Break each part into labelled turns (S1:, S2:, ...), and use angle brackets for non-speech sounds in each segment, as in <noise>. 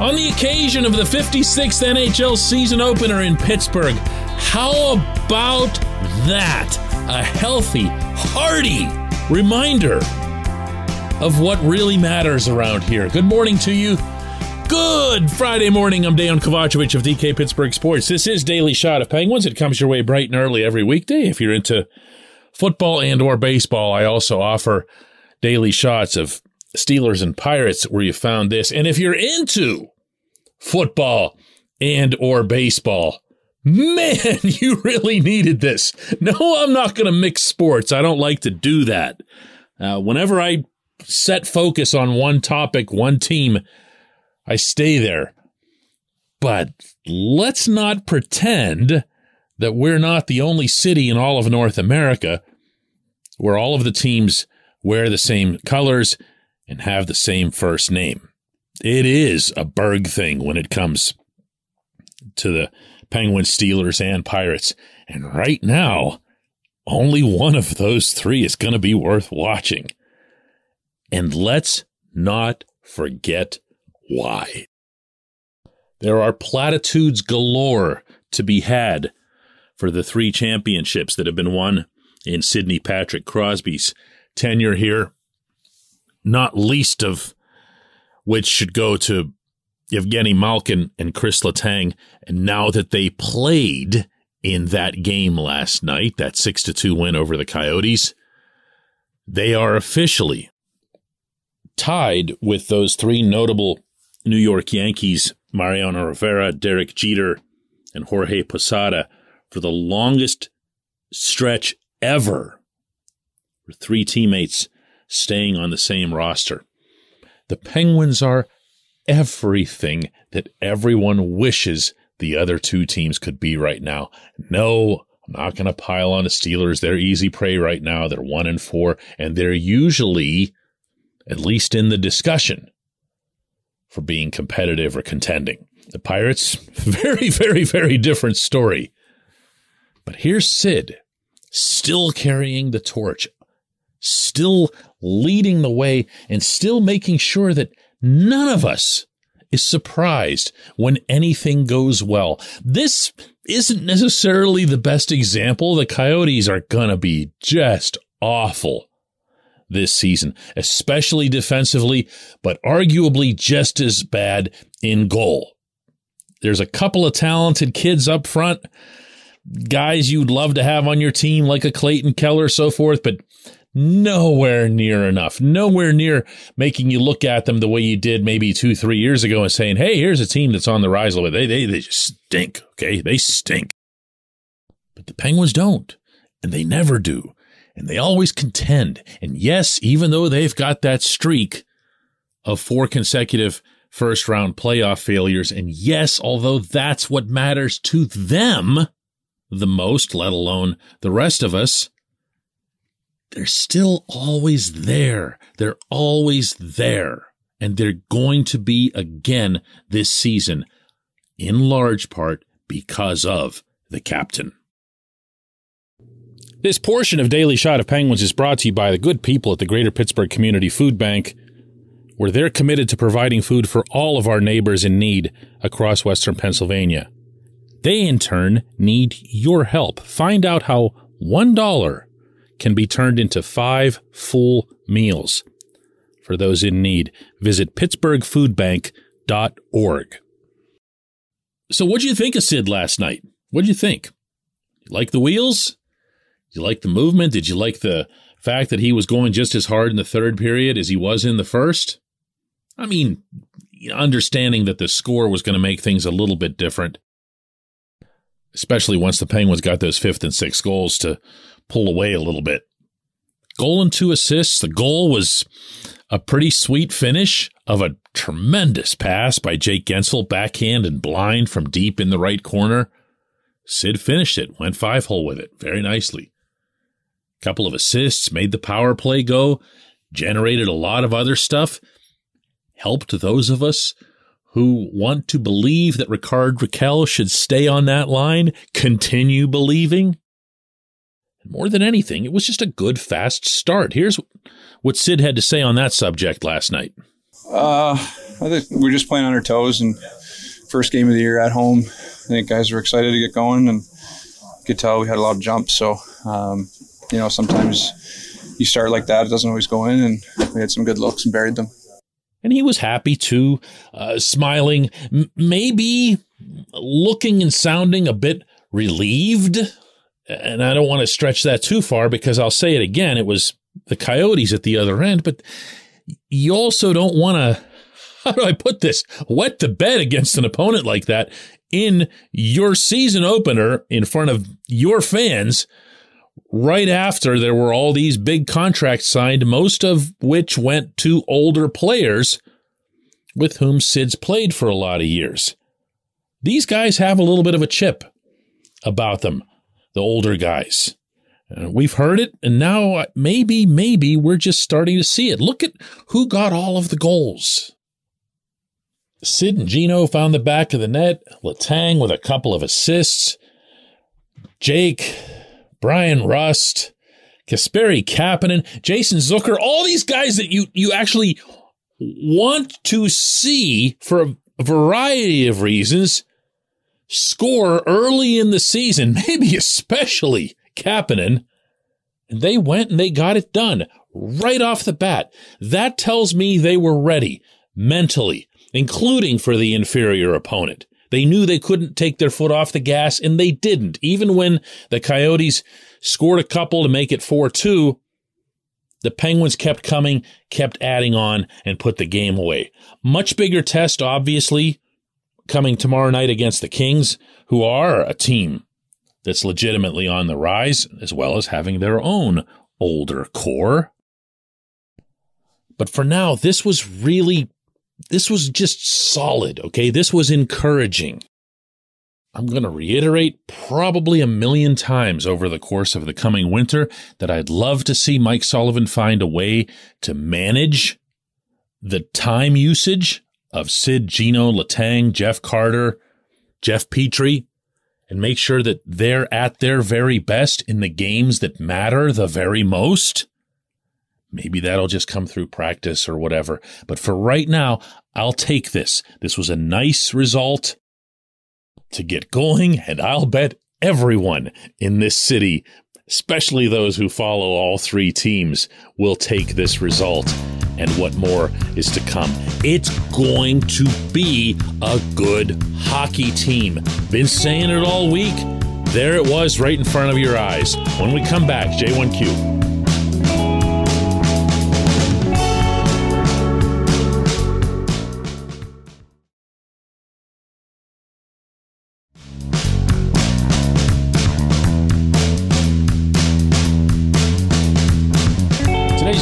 S1: on the occasion of the 56th NHL season opener in Pittsburgh. How about that? A healthy, hearty reminder of what really matters around here. Good morning to you. Good Friday morning. I'm Dejan Kovacevic of DK Pittsburgh Sports. This is Daily Shot of Penguins. It comes your way bright and early every weekday. If you're into football and or baseball, I also offer daily shots of Steelers and Pirates where you found this. And if you're into football and or baseball, man, <laughs> you really needed this. No, I'm not going to mix sports. I don't like to do that. Uh, whenever I set focus on one topic, one team, I stay there. But let's not pretend that we're not the only city in all of North America where all of the teams wear the same colors and have the same first name. It is a Burgh thing when it comes to the Penguins, Steelers, and Pirates. And right now, only one of those three is going to be worth watching. And let's not forget why. There are platitudes galore to be had for the three championships that have been won in Sidney Patrick Crosby's tenure here, not least of which should go to Evgeny Malkin and Chris Letang. And now that they played in that game last night, that 6 to 2 win over the Coyotes, they are officially tied with those three notable New York Yankees, Mariano Rivera, Derek Jeter, and Jorge Posada for the longest stretch ever for three teammates staying on the same roster. The Penguins are everything that everyone wishes the other two teams could be right now. No, I'm not going to pile on the Steelers. They're easy prey right now. They're one and four, and they're usually, at least in the discussion, for being competitive or contending. The Pirates, <laughs> very, very, very different story. But here's Sid, still carrying the torch, still leading the way, and still making sure that none of us is surprised when anything goes well. This isn't necessarily the best example. The Coyotes are gonna be just awful this season, especially defensively, but arguably just as bad in goal. There's a couple of talented kids up front, guys you'd love to have on your team, like a Clayton Keller, so forth, but nowhere near enough. Nowhere near making you look at them the way you did maybe two, three years ago and saying, hey, here's a team that's on the rise a little bit. They, they, they just stink. Okay. They stink. But the Penguins don't, and they never do and they always contend. And yes, even though they've got that streak of four consecutive first round playoff failures, and yes, although that's what matters to them the most, let alone the rest of us, they're still always there. They're always there. And they're going to be again this season, in large part because of the captain. This portion of Daily Shot of Penguins is brought to you by the good people at the Greater Pittsburgh Community Food Bank, where they're committed to providing food for all of our neighbors in need across Western Pennsylvania. They, in turn, need your help. Find out how $1 can be turned into five full meals. For those in need, visit pittsburghfoodbank.org. So, what'd you think of Sid last night? What'd you think? You Like the wheels? you like the movement? Did you like the fact that he was going just as hard in the third period as he was in the first? I mean, understanding that the score was going to make things a little bit different, especially once the Penguins got those fifth and sixth goals to pull away a little bit. Goal and two assists. The goal was a pretty sweet finish of a tremendous pass by Jake Guentzel, backhand and blind from deep in the right corner. Sid finished it, went five hole with it very nicely couple of assists, made the power play go, generated a lot of other stuff, helped those of us who want to believe that Rickard Rakell should stay on that line continue believing. More than anything, it was just a good, fast start. Here's what Sid had to say on that subject last night.
S2: Uh, I think we're just playing on our toes and first game of the year at home. I think guys were excited to get going and could tell we had a lot of jumps. So, um, you know, sometimes you start like that, it doesn't always go in, and we had some good looks and buried them.
S1: And he was happy too, uh, smiling, m- maybe looking and sounding a bit relieved. And I don't want to stretch that too far because I'll say it again. It was the Coyotes at the other end, but you also don't want to, <laughs> how do I put this, wet the bed against an opponent like that in your season opener in front of your fans right after there were all these big contracts signed, most of which went to older players with whom Sid's played for a lot of years. These guys have a little bit of a chip about them, the older guys. Uh, we've heard it, and now uh, maybe, maybe we're just starting to see it. Look at who got all of the goals. Sid and Gino found the back of the net. Letang with a couple of assists. Jake, Bryan Rust, Kasperi Kapanen, Jason Zucker, all these guys that you, you actually want to see for a variety of reasons score early in the season, <laughs> maybe especially Kapanen. And they went and they got it done right off the bat. That tells me they were ready mentally, including for the inferior opponent. They knew they couldn't take their foot off the gas and they didn't. Even when the Coyotes scored a couple to make it 4-2, the Penguins kept coming, kept adding on and put the game away. Much bigger test, obviously, coming tomorrow night against the Kings, who are a team that's legitimately on the rise, as well as having their own older core. But for now, this was really this was just solid. Okay. This was encouraging. I'm going to reiterate probably a million times over the course of the coming winter that I'd love to see Mike Sullivan find a way to manage the time usage of Sid, Gino, Letang, Jeff Carter, Jeff Petry, and make sure that they're at their very best in the games that matter the very most. Maybe that'll just come through practice or whatever. But for right now, I'll take this. This was a nice result to get going, and I'll bet everyone in this city, especially those who follow all three teams, will take this result. And what more is to come? It's going to be a good hockey team. Been saying it all week. There it was right in front of your eyes. When we come back, J1Q.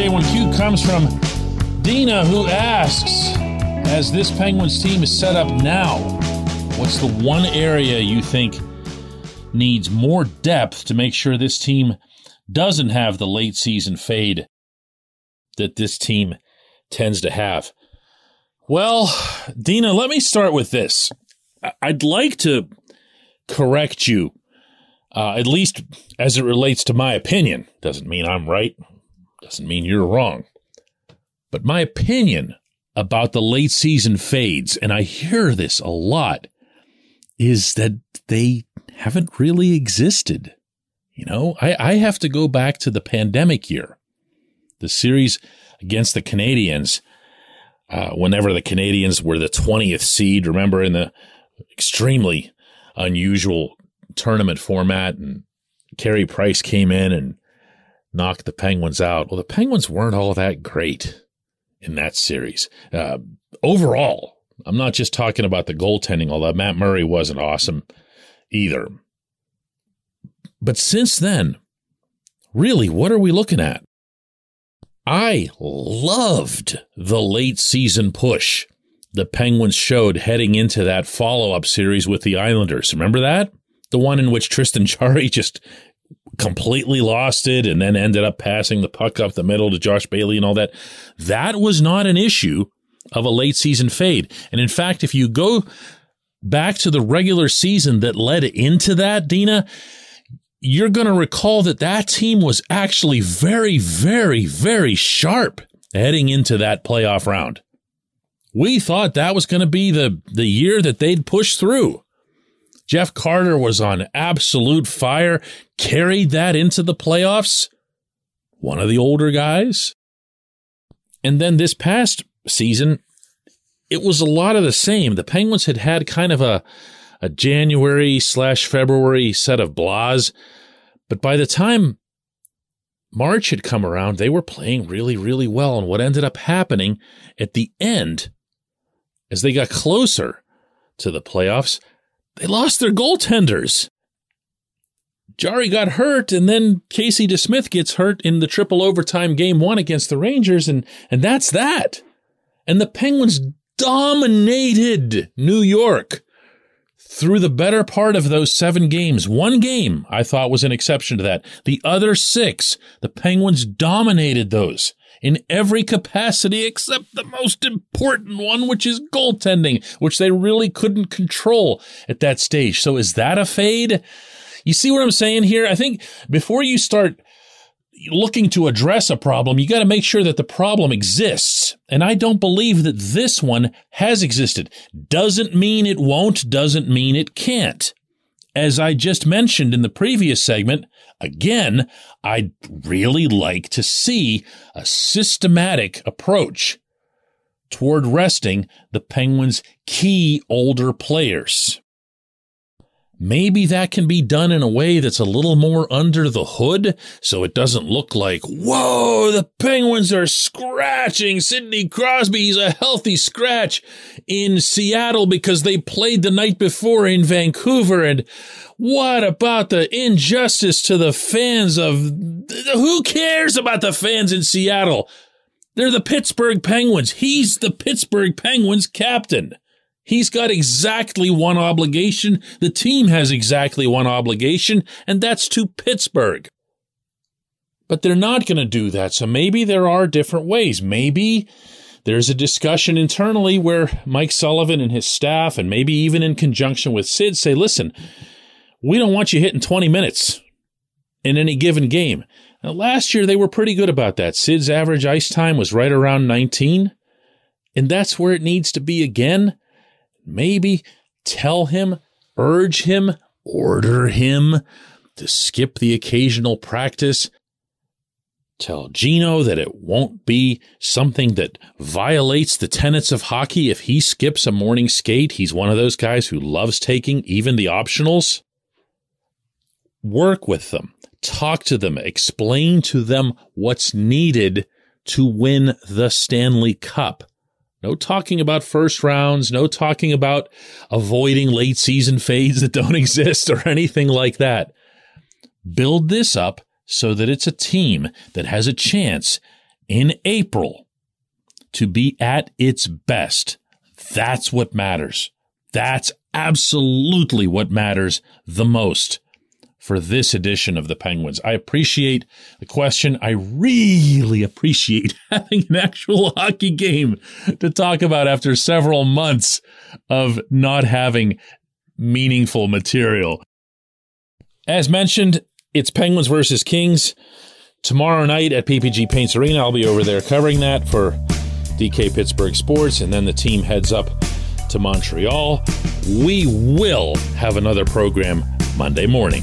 S1: J1Q comes from Dina, who asks As this Penguins team is set up now, what's the one area you think needs more depth to make sure this team doesn't have the late season fade that this team tends to have? Well, Dina, let me start with this. I'd like to correct you, uh, at least as it relates to my opinion. Doesn't mean I'm right. Doesn't mean you're wrong. But my opinion about the late season fades, and I hear this a lot, is that they haven't really existed. You know, I, I have to go back to the pandemic year, the series against the Canadiens. uh, whenever the Canadiens were the 20th seed, remember in the extremely unusual tournament format and Carey Price came in and knocked the Penguins out. Well, the Penguins weren't all that great in that series. Uh, overall, I'm not just talking about the goaltending, although Matt Murray wasn't awesome either. But since then, really, what are we looking at? I loved the late season push the Penguins showed heading into that follow up series with the Islanders. Remember that? The one in which Tristan Jarry <laughs> just completely lost it and then ended up passing the puck up the middle to Josh Bailey and all that. That was not an issue of a late season fade. And in fact, if you go back to the regular season that led into that, Dina, you're going to recall that that team was actually very, very, very sharp heading into that playoff round. We thought that was going to be the, the year that they'd push through. Jeff Carter was on absolute fire, carried that into the playoffs. One of the older guys. And then this past season, it was a lot of the same. The Penguins had had kind of a, a January slash February set of blahs. But by the time March had come around, they were playing really, really well. And what ended up happening at the end, as they got closer to the playoffs, they lost their goaltenders. Jarry got hurt, and then Casey DeSmith gets hurt in the triple overtime game one against the Rangers, and, and that's that. And the Penguins dominated New York through the better part of those seven games. One game I thought was an exception to that. The other six, the Penguins dominated those in every capacity except the most important one, which is goaltending, which they really couldn't control at that stage. So is that a fade? You see what I'm saying here? I think before you start looking to address a problem, you got to make sure that the problem exists. And I don't believe that this one has existed. Doesn't mean it won't, doesn't mean it can't. As I just mentioned in the previous segment, again, I'd really like to see a systematic approach toward resting the Penguins' key older players. Maybe that can be done in a way that's a little more under the hood so it doesn't look like, whoa, the Penguins are scratching Sidney Crosby. He's a healthy scratch in Seattle because they played the night before in Vancouver. And what about the injustice to the fans of, who cares about the fans in Seattle? They're the Pittsburgh Penguins. He's the Pittsburgh Penguins captain. He's got exactly one obligation. The team has exactly one obligation, and that's to Pittsburgh. But they're not going to do that. So maybe there are different ways. Maybe there's a discussion internally where Mike Sullivan and his staff, and maybe even in conjunction with Sid, say, listen, we don't want you hitting 20 minutes in any given game. Now, last year, they were pretty good about that. Sid's average ice time was right around 19, and that's where it needs to be again. Maybe tell him, urge him, order him to skip the occasional practice. Tell Gino that it won't be something that violates the tenets of hockey if he skips a morning skate. He's one of those guys who loves taking even the optionals. Work with them, talk to them, explain to them what's needed to win the Stanley Cup. No talking about first rounds, no talking about avoiding late season fades that don't <laughs> exist or anything like that. Build this up so that it's a team that has a chance in April to be at its best. That's what matters. That's absolutely what matters the most for this edition of the Penguins. I appreciate the question. I really appreciate <laughs> having an actual hockey game to talk about after several months of not having meaningful material. As mentioned, it's Penguins versus Kings tomorrow night at PPG Paints Arena. I'll be over there covering that for DK Pittsburgh Sports, and then the team heads up to Montreal. We will have another program Monday morning.